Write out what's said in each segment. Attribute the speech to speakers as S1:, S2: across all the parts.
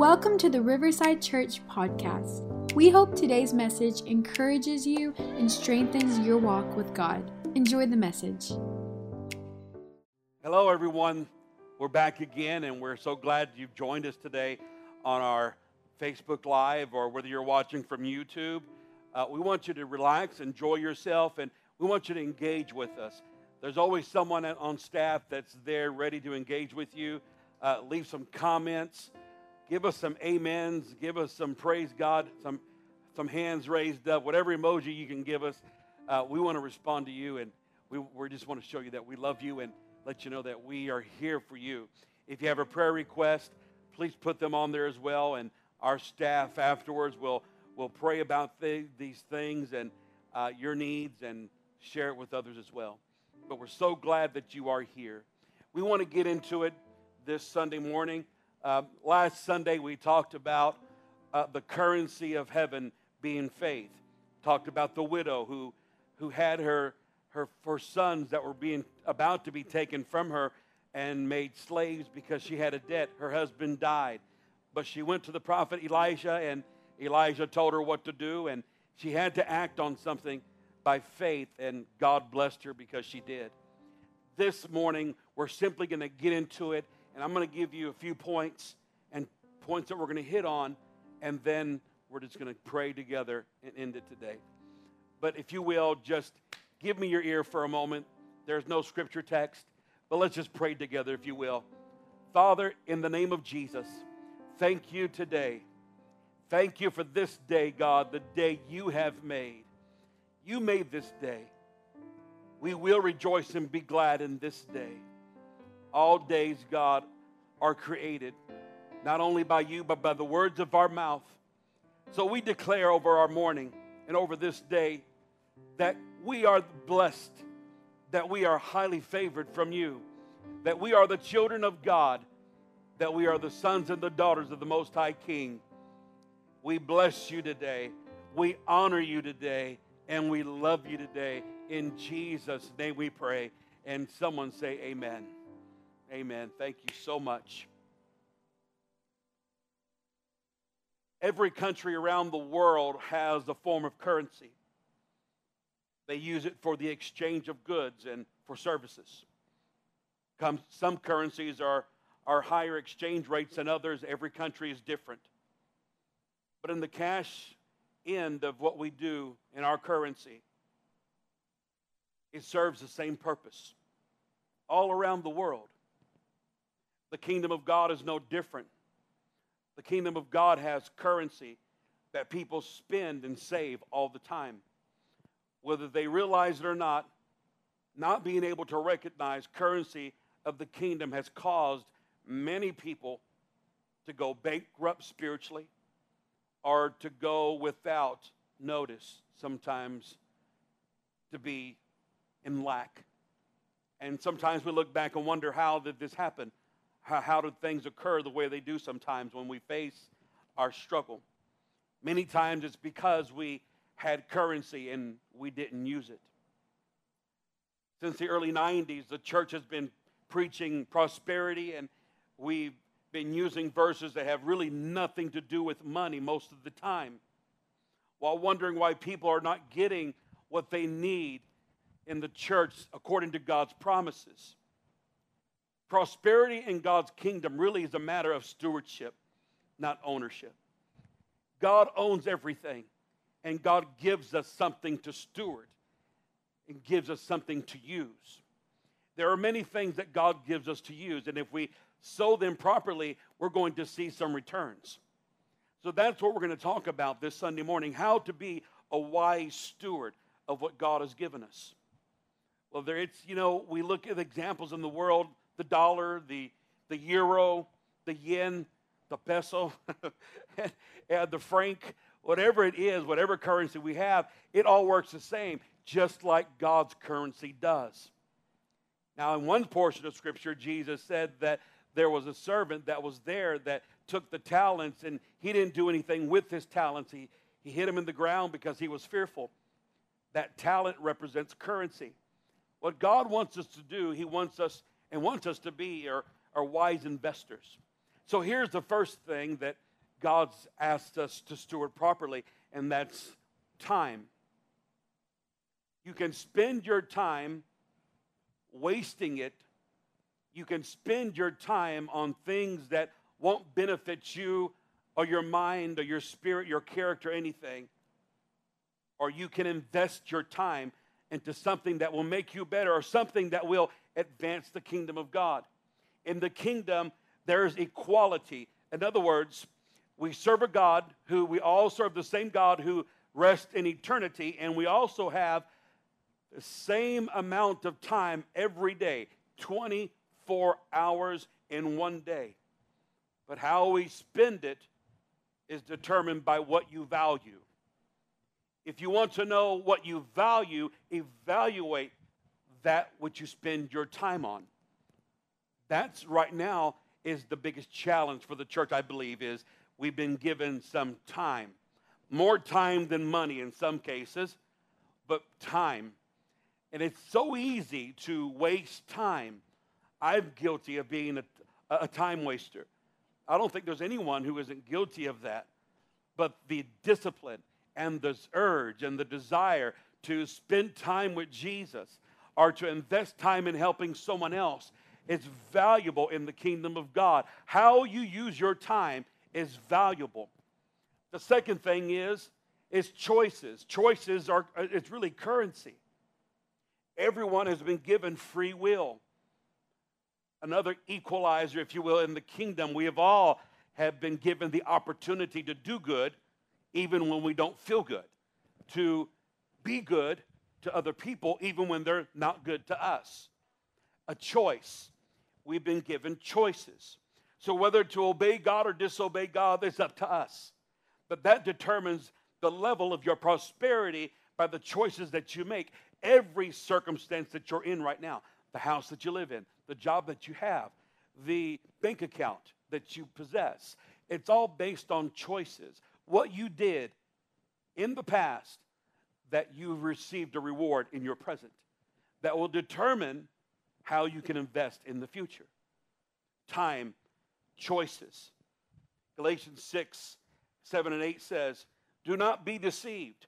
S1: Welcome to the Riverside Church podcast. We hope today's message encourages you and strengthens your walk with God. Enjoy the message.
S2: Hello, everyone. We're back again, and we're so glad you've joined us today on our Facebook Live or whether you're watching from YouTube. Uh, we want you to relax, enjoy yourself, and we want you to engage with us. There's always someone on staff that's there ready to engage with you. Uh, leave some comments. Give us some amens. Give us some praise God, some, some hands raised up, whatever emoji you can give us. Uh, we want to respond to you, and we, we just want to show you that we love you and let you know that we are here for you. If you have a prayer request, please put them on there as well, and our staff afterwards will, will pray about th- these things and uh, your needs and share it with others as well. But we're so glad that you are here. We want to get into it this Sunday morning. Uh, last Sunday, we talked about uh, the currency of heaven being faith. Talked about the widow who, who had her, her, her sons that were being about to be taken from her and made slaves because she had a debt. Her husband died. But she went to the prophet Elijah, and Elijah told her what to do, and she had to act on something by faith, and God blessed her because she did. This morning, we're simply going to get into it and I'm going to give you a few points and points that we're going to hit on, and then we're just going to pray together and end it today. But if you will, just give me your ear for a moment. There's no scripture text, but let's just pray together, if you will. Father, in the name of Jesus, thank you today. Thank you for this day, God, the day you have made. You made this day. We will rejoice and be glad in this day. All days, God, are created, not only by you, but by the words of our mouth. So we declare over our morning and over this day that we are blessed, that we are highly favored from you, that we are the children of God, that we are the sons and the daughters of the Most High King. We bless you today. We honor you today, and we love you today. In Jesus' name we pray. And someone say, Amen. Amen. Thank you so much. Every country around the world has a form of currency. They use it for the exchange of goods and for services. Some currencies are, are higher exchange rates than others. Every country is different. But in the cash end of what we do in our currency, it serves the same purpose all around the world. The kingdom of God is no different. The kingdom of God has currency that people spend and save all the time. Whether they realize it or not, not being able to recognize currency of the kingdom has caused many people to go bankrupt spiritually or to go without notice, sometimes to be in lack. And sometimes we look back and wonder how did this happen? How, how do things occur the way they do sometimes when we face our struggle? Many times it's because we had currency and we didn't use it. Since the early 90s, the church has been preaching prosperity, and we've been using verses that have really nothing to do with money most of the time, while wondering why people are not getting what they need in the church according to God's promises. Prosperity in God's kingdom really is a matter of stewardship, not ownership. God owns everything, and God gives us something to steward and gives us something to use. There are many things that God gives us to use, and if we sow them properly, we're going to see some returns. So that's what we're going to talk about this Sunday morning how to be a wise steward of what God has given us. Well, there it's, you know, we look at examples in the world the dollar, the, the euro, the yen, the peso, and the franc, whatever it is, whatever currency we have, it all works the same, just like God's currency does. Now, in one portion of Scripture, Jesus said that there was a servant that was there that took the talents and he didn't do anything with his talents. He, he hid them in the ground because he was fearful. That talent represents currency. What God wants us to do, He wants us and wants us to be are, are wise investors. So here's the first thing that, God's asked us to steward properly, and that's time. You can spend your time wasting it. You can spend your time on things that won't benefit you or your mind or your spirit, your character, anything. Or you can invest your time into something that will make you better or something that will advance the kingdom of God. In the kingdom, there's equality. In other words, we serve a God who we all serve the same God who rests in eternity, and we also have the same amount of time every day 24 hours in one day. But how we spend it is determined by what you value. If you want to know what you value, evaluate that which you spend your time on. That's right now is the biggest challenge for the church, I believe, is we've been given some time. More time than money in some cases, but time. And it's so easy to waste time. I'm guilty of being a, a time waster. I don't think there's anyone who isn't guilty of that. But the discipline and the urge and the desire to spend time with Jesus or to invest time in helping someone else is valuable in the kingdom of God. How you use your time is valuable. The second thing is is choices. Choices are uh, it's really currency. Everyone has been given free will. Another equalizer, if you will, in the kingdom, we have all have been given the opportunity to do good even when we don't feel good, to be good to other people even when they're not good to us. A choice. We've been given choices. So whether to obey God or disobey God, is up to us. But that determines the level of your prosperity by the choices that you make. Every circumstance that you're in right now, the house that you live in, the job that you have, the bank account that you possess, it's all based on choices. What you did in the past that you've received a reward in your present that will determine how you can invest in the future. Time, choices. Galatians 6, 7, and 8 says, Do not be deceived.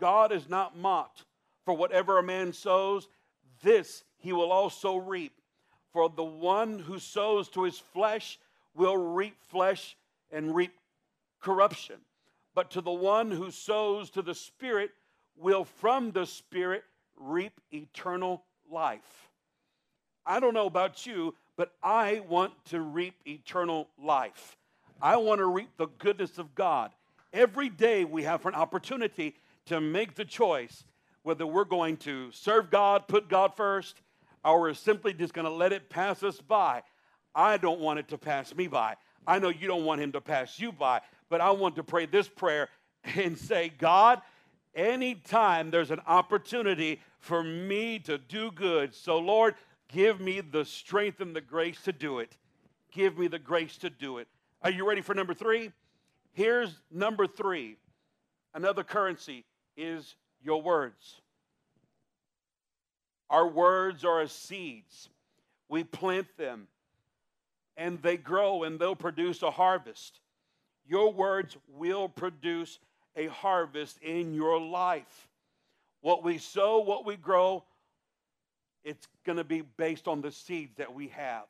S2: God is not mocked. For whatever a man sows, this he will also reap. For the one who sows to his flesh will reap flesh and reap corruption. But to the one who sows to the Spirit will from the Spirit reap eternal life. I don't know about you, but I want to reap eternal life. I want to reap the goodness of God. Every day we have an opportunity to make the choice whether we're going to serve God, put God first, or we're simply just going to let it pass us by. I don't want it to pass me by. I know you don't want him to pass you by, but I want to pray this prayer and say, God, anytime there's an opportunity for me to do good, so Lord, give me the strength and the grace to do it. Give me the grace to do it. Are you ready for number three? Here's number three. Another currency is your words. Our words are as seeds. We plant them and they grow and they'll produce a harvest. Your words will produce a harvest in your life. What we sow, what we grow, it's going to be based on the seeds that we have.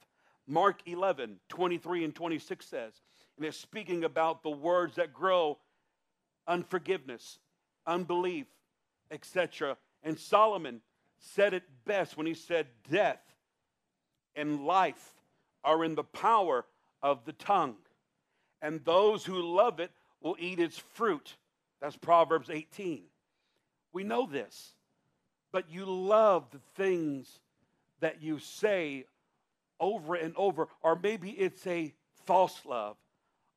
S2: Mark 11, 23 and 26 says, and it's speaking about the words that grow unforgiveness, unbelief, etc. And Solomon said it best when he said, Death and life are in the power of the tongue and those who love it will eat its fruit. That's Proverbs 18. We know this, but you love the things that you say over and over, or maybe it's a false love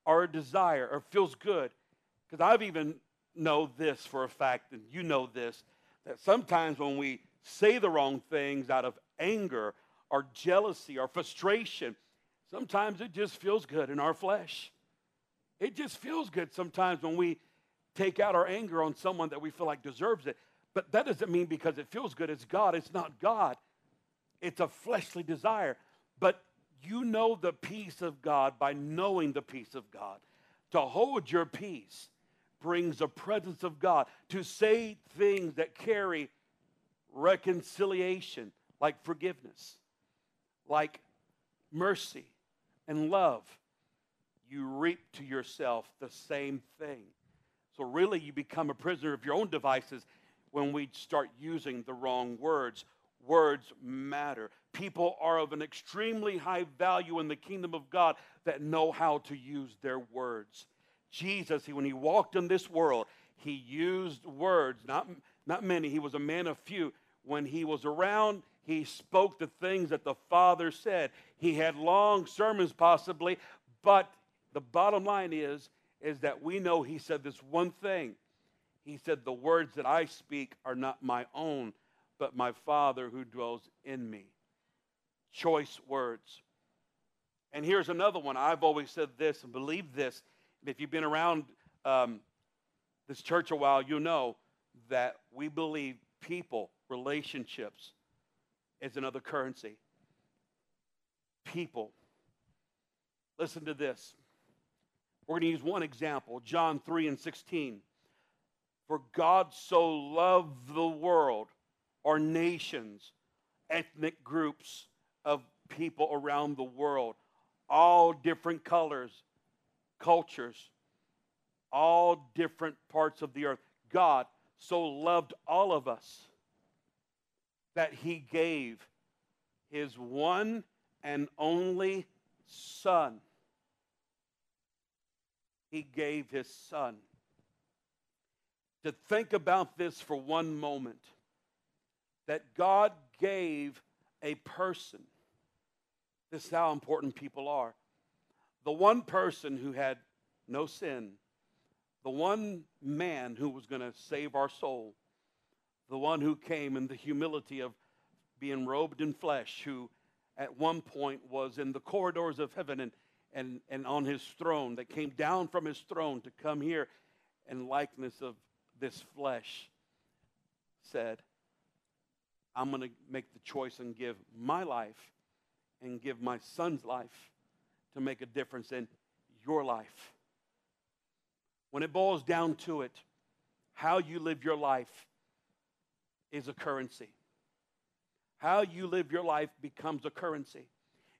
S2: or a desire or feels good. Because I've even know this for a fact, and you know this, that sometimes when we say the wrong things out of anger or jealousy or frustration, sometimes it just feels good in our flesh. It just feels good sometimes when we take out our anger on someone that we feel like deserves it. But that doesn't mean because it feels good, it's God. It's not God, it's a fleshly desire. But you know the peace of God by knowing the peace of God. To hold your peace brings the presence of God. To say things that carry reconciliation, like forgiveness, like mercy and love, you reap to yourself the same thing. So, really, you become a prisoner of your own devices when we start using the wrong words. Words matter. People are of an extremely high value in the kingdom of God that know how to use their words. Jesus, when he walked in this world, he used words, not, not many, he was a man of few. When he was around, he spoke the things that the Father said. He had long sermons, possibly, but the bottom line is, is that we know he said this one thing. He said, The words that I speak are not my own, but my Father who dwells in me. Choice words. And here's another one. I've always said this and believed this. If you've been around um, this church a while, you know that we believe people, relationships, is another currency. People. Listen to this. We're going to use one example John 3 and 16. For God so loved the world, or nations, ethnic groups of people around the world, all different colors, cultures, all different parts of the earth. God so loved all of us that he gave his one and only Son. He gave his Son. To think about this for one moment that God gave a person. This is how important people are. The one person who had no sin, the one man who was going to save our soul, the one who came in the humility of being robed in flesh, who at one point was in the corridors of heaven and, and, and on his throne, that came down from his throne to come here in likeness of this flesh, said, I'm going to make the choice and give my life and give my son's life to make a difference in your life. When it boils down to it, how you live your life is a currency. How you live your life becomes a currency.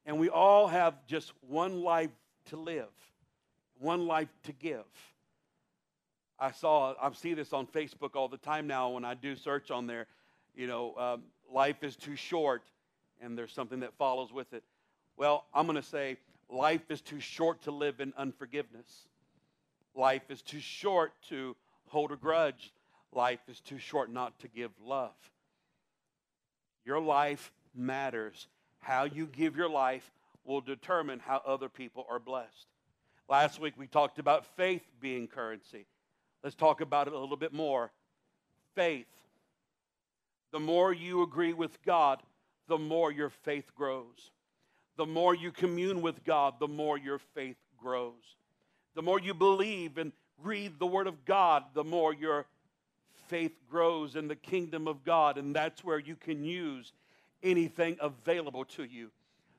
S2: And we all have just one life to live, one life to give. I saw, I see this on Facebook all the time now when I do search on there. You know, um, life is too short, and there's something that follows with it. Well, I'm going to say life is too short to live in unforgiveness. Life is too short to hold a grudge. Life is too short not to give love. Your life matters. How you give your life will determine how other people are blessed. Last week we talked about faith being currency. Let's talk about it a little bit more. Faith. The more you agree with God, the more your faith grows. The more you commune with God, the more your faith grows. The more you believe and read the Word of God, the more your faith grows in the kingdom of God. And that's where you can use anything available to you.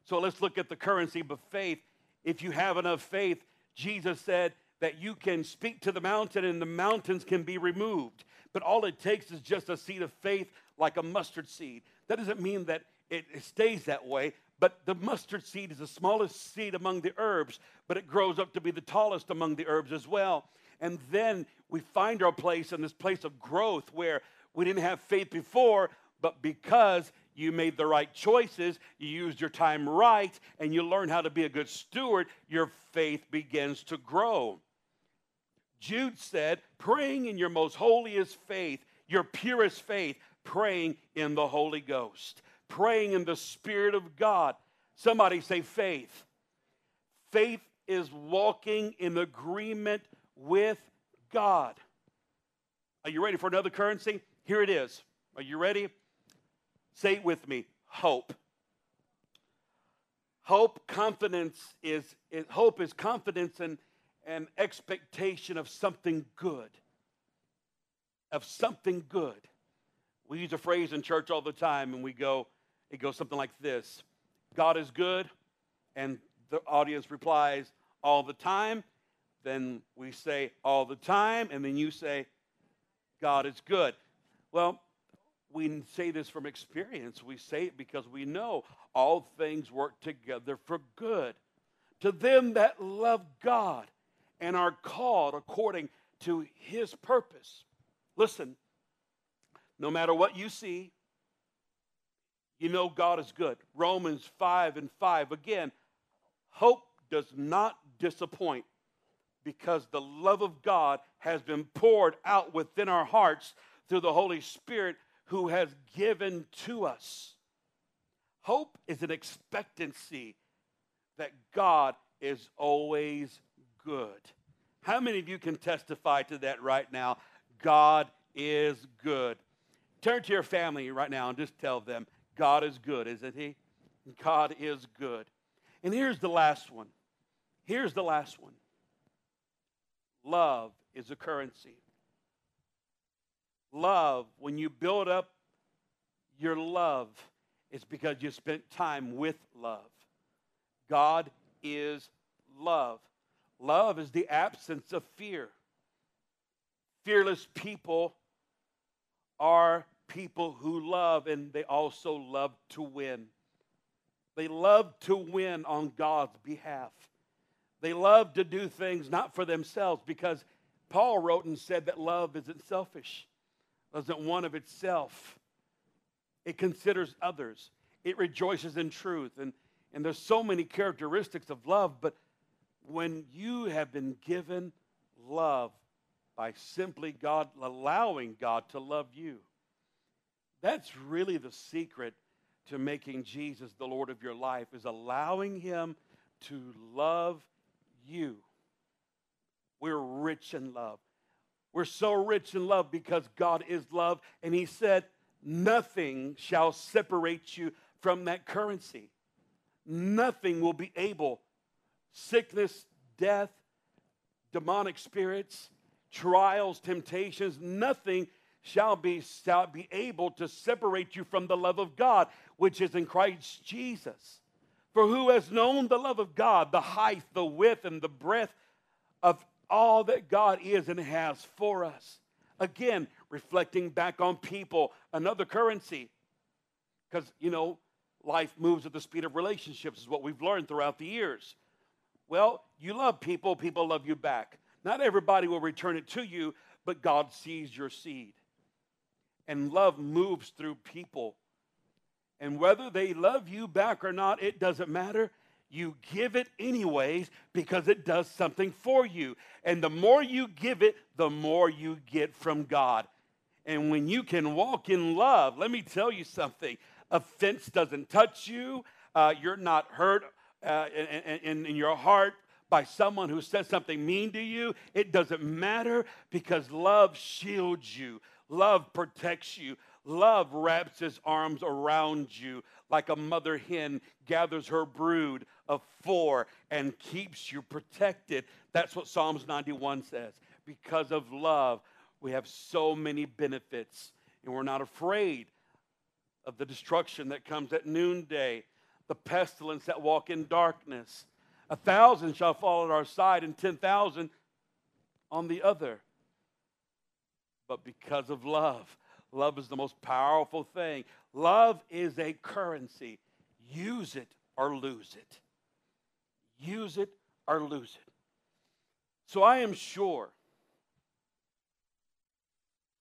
S2: So let's look at the currency of faith. If you have enough faith, Jesus said that you can speak to the mountain and the mountains can be removed. But all it takes is just a seed of faith like a mustard seed. That doesn't mean that it stays that way, but the mustard seed is the smallest seed among the herbs, but it grows up to be the tallest among the herbs as well. And then we find our place in this place of growth where we didn't have faith before, but because you made the right choices, you used your time right, and you learn how to be a good steward, your faith begins to grow. Jude said, praying in your most holiest faith, your purest faith, praying in the Holy Ghost, praying in the Spirit of God. Somebody say faith. Faith is walking in agreement with God. Are you ready for another currency? Here it is. Are you ready? Say it with me hope. Hope, confidence is, is hope is confidence and, and expectation of something good. Of something good. We use a phrase in church all the time and we go, it goes something like this God is good, and the audience replies, all the time, then we say all the time, and then you say, God is good. Well, we say this from experience. We say it because we know all things work together for good to them that love God and are called according to his purpose. Listen, no matter what you see, you know God is good. Romans 5 and 5. Again, hope does not disappoint because the love of God has been poured out within our hearts through the Holy Spirit who has given to us. Hope is an expectancy that God is always good. How many of you can testify to that right now? God is good. Turn to your family right now and just tell them, God is good, isn't He? God is good. And here's the last one. Here's the last one love is a currency. Love, when you build up your love, it's because you spent time with love. God is love. Love is the absence of fear. Fearless people are people who love and they also love to win. They love to win on God's behalf. They love to do things not for themselves because Paul wrote and said that love isn't selfish, doesn't want of itself. It considers others. It rejoices in truth. And, and there's so many characteristics of love, but when you have been given love by simply God allowing God to love you, that's really the secret to making Jesus the Lord of your life is allowing him to love you. We're rich in love. We're so rich in love because God is love and he said nothing shall separate you from that currency. Nothing will be able sickness, death, demonic spirits, trials, temptations, nothing shall be, shall be able to separate you from the love of God, which is in Christ Jesus. For who has known the love of God, the height, the width, and the breadth of all that God is and has for us? Again, reflecting back on people, another currency. Because, you know, life moves at the speed of relationships, is what we've learned throughout the years. Well, you love people, people love you back. Not everybody will return it to you, but God sees your seed. And love moves through people. And whether they love you back or not, it doesn't matter. You give it anyways because it does something for you. And the more you give it, the more you get from God. And when you can walk in love, let me tell you something. Offense doesn't touch you, uh, you're not hurt uh, in, in, in your heart by someone who says something mean to you, it doesn't matter because love shields you, love protects you, love wraps his arms around you like a mother hen gathers her brood of four and keeps you protected. That's what Psalms 91 says. Because of love, we have so many benefits, and we're not afraid of the destruction that comes at noonday the pestilence that walk in darkness. A thousand shall fall at our side, and 10,000 on the other. But because of love, love is the most powerful thing. Love is a currency. Use it or lose it. Use it or lose it. So I am sure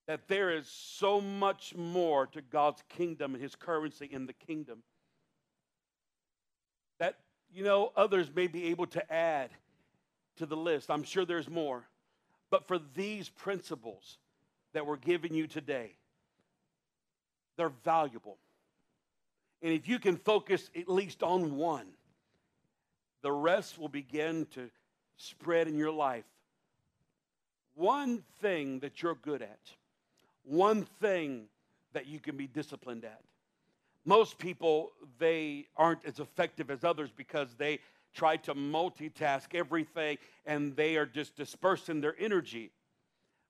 S2: that there is so much more to God's kingdom and his currency in the kingdom that, you know, others may be able to add to the list. I'm sure there's more. But for these principles that we're giving you today, they're valuable. And if you can focus at least on one, the rest will begin to spread in your life. One thing that you're good at, one thing that you can be disciplined at, most people, they aren't as effective as others because they try to multitask everything and they are just dispersing their energy.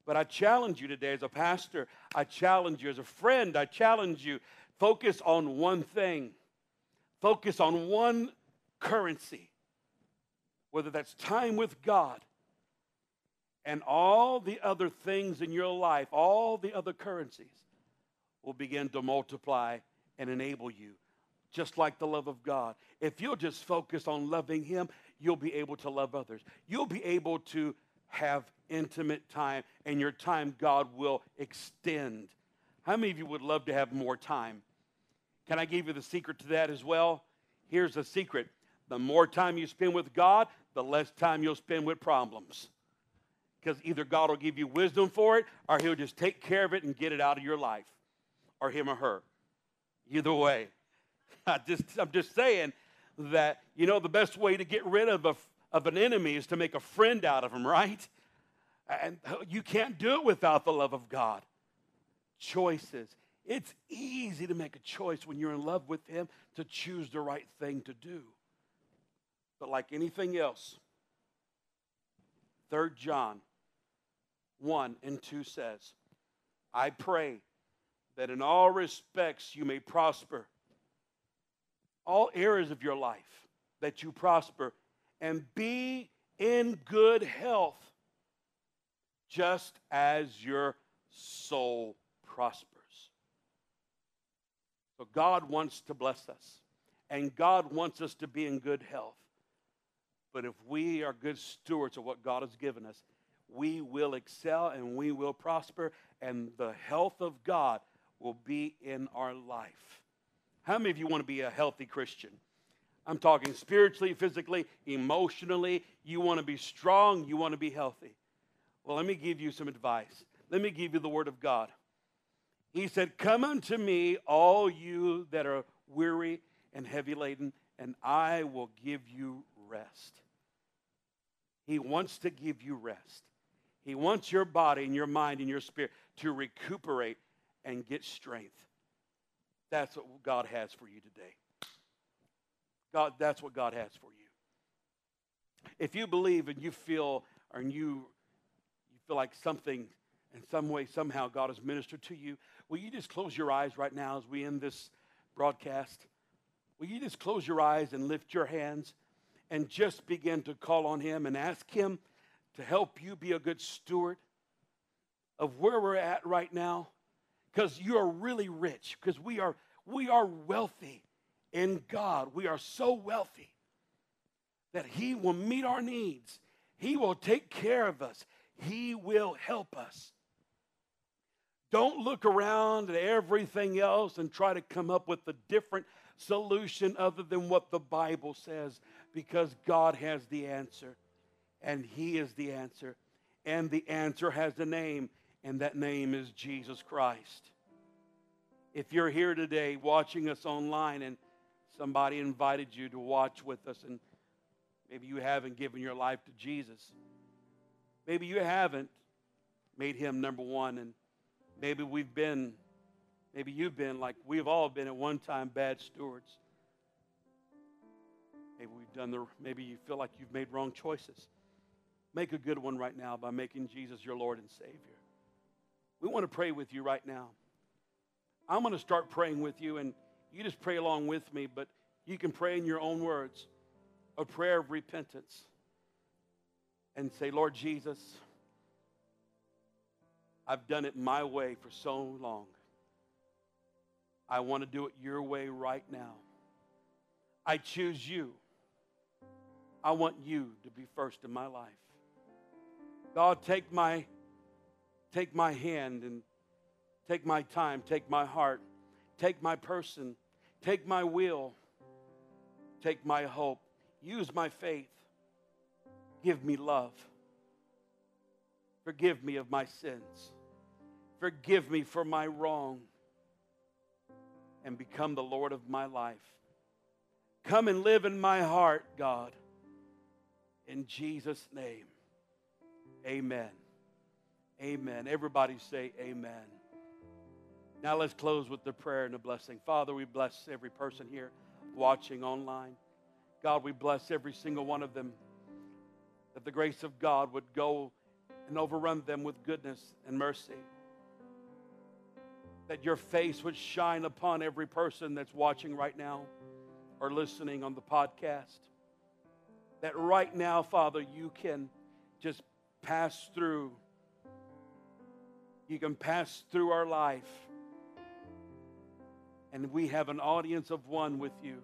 S2: But I challenge you today as a pastor, I challenge you as a friend, I challenge you focus on one thing. Focus on one currency, whether that's time with God And all the other things in your life, all the other currencies, will begin to multiply and enable you, just like the love of God. If you'll just focus on loving Him, you'll be able to love others. You'll be able to have intimate time, and your time, God will extend. How many of you would love to have more time? Can I give you the secret to that as well? Here's the secret the more time you spend with God, the less time you'll spend with problems. Because either God will give you wisdom for it, or He'll just take care of it and get it out of your life, or Him or her. Either way. I just, I'm just saying that, you know, the best way to get rid of, a, of an enemy is to make a friend out of him, right? And you can't do it without the love of God. Choices. It's easy to make a choice when you're in love with Him to choose the right thing to do. But like anything else, 3 John 1 and 2 says, I pray that in all respects you may prosper, all areas of your life, that you prosper and be in good health, just as your soul prospers. So God wants to bless us, and God wants us to be in good health. But if we are good stewards of what God has given us, we will excel and we will prosper, and the health of God will be in our life. How many of you want to be a healthy Christian? I'm talking spiritually, physically, emotionally. You want to be strong, you want to be healthy. Well, let me give you some advice. Let me give you the word of God. He said, Come unto me, all you that are weary and heavy laden, and I will give you rest. He wants to give you rest. He wants your body and your mind and your spirit to recuperate and get strength. That's what God has for you today. God, that's what God has for you. If you believe and you feel or you, you feel like something in some way, somehow God has ministered to you, will you just close your eyes right now as we end this broadcast? Will you just close your eyes and lift your hands and just begin to call on Him and ask Him to help you be a good steward of where we're at right now? Because you are really rich, because we are, we are wealthy in God. We are so wealthy that He will meet our needs, He will take care of us, He will help us. Don't look around at everything else and try to come up with a different solution other than what the Bible says because God has the answer and He is the answer. And the answer has a name, and that name is Jesus Christ. If you're here today watching us online and somebody invited you to watch with us, and maybe you haven't given your life to Jesus, maybe you haven't made Him number one, and maybe we've been, maybe you've been like we've all been at one time bad stewards. Maybe we've done the, maybe you feel like you've made wrong choices. Make a good one right now by making Jesus your Lord and Savior. We want to pray with you right now. I'm going to start praying with you, and you just pray along with me, but you can pray in your own words a prayer of repentance and say, Lord Jesus, I've done it my way for so long. I want to do it your way right now. I choose you. I want you to be first in my life. God, take my take my hand and take my time, take my heart, take my person, take my will, take my hope, use my faith. Give me love. Forgive me of my sins. Forgive me for my wrong. And become the Lord of my life. Come and live in my heart, God. In Jesus' name, amen. Amen. Everybody say amen. Now let's close with the prayer and the blessing. Father, we bless every person here watching online. God, we bless every single one of them that the grace of God would go and overrun them with goodness and mercy. That your face would shine upon every person that's watching right now or listening on the podcast that right now, Father, you can just pass through. You can pass through our life. And we have an audience of one with you.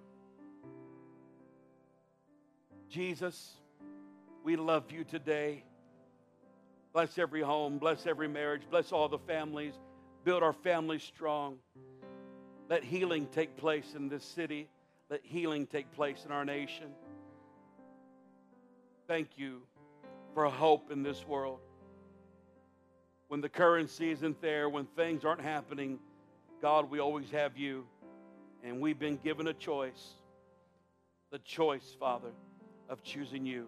S2: Jesus, we love you today. Bless every home, bless every marriage, bless all the families, build our families strong. Let healing take place in this city, let healing take place in our nation. Thank you for hope in this world. When the currency isn't there, when things aren't happening, God, we always have you. And we've been given a choice the choice, Father, of choosing you.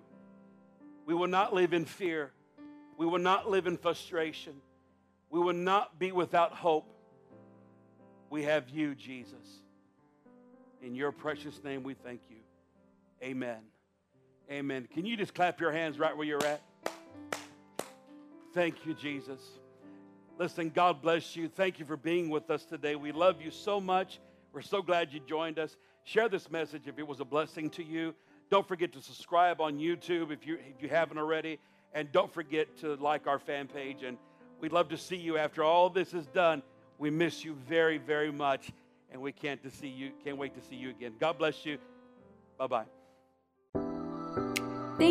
S2: We will not live in fear. We will not live in frustration. We will not be without hope. We have you, Jesus. In your precious name, we thank you. Amen. Amen. Can you just clap your hands right where you're at? Thank you, Jesus. Listen, God bless you. Thank you for being with us today. We love you so much. We're so glad you joined us. Share this message if it was a blessing to you. Don't forget to subscribe on YouTube if you, if you haven't already. And don't forget to like our fan page. And we'd love to see you after all this is done. We miss you very, very much. And we can't to see you, can't wait to see you again. God bless you. Bye bye.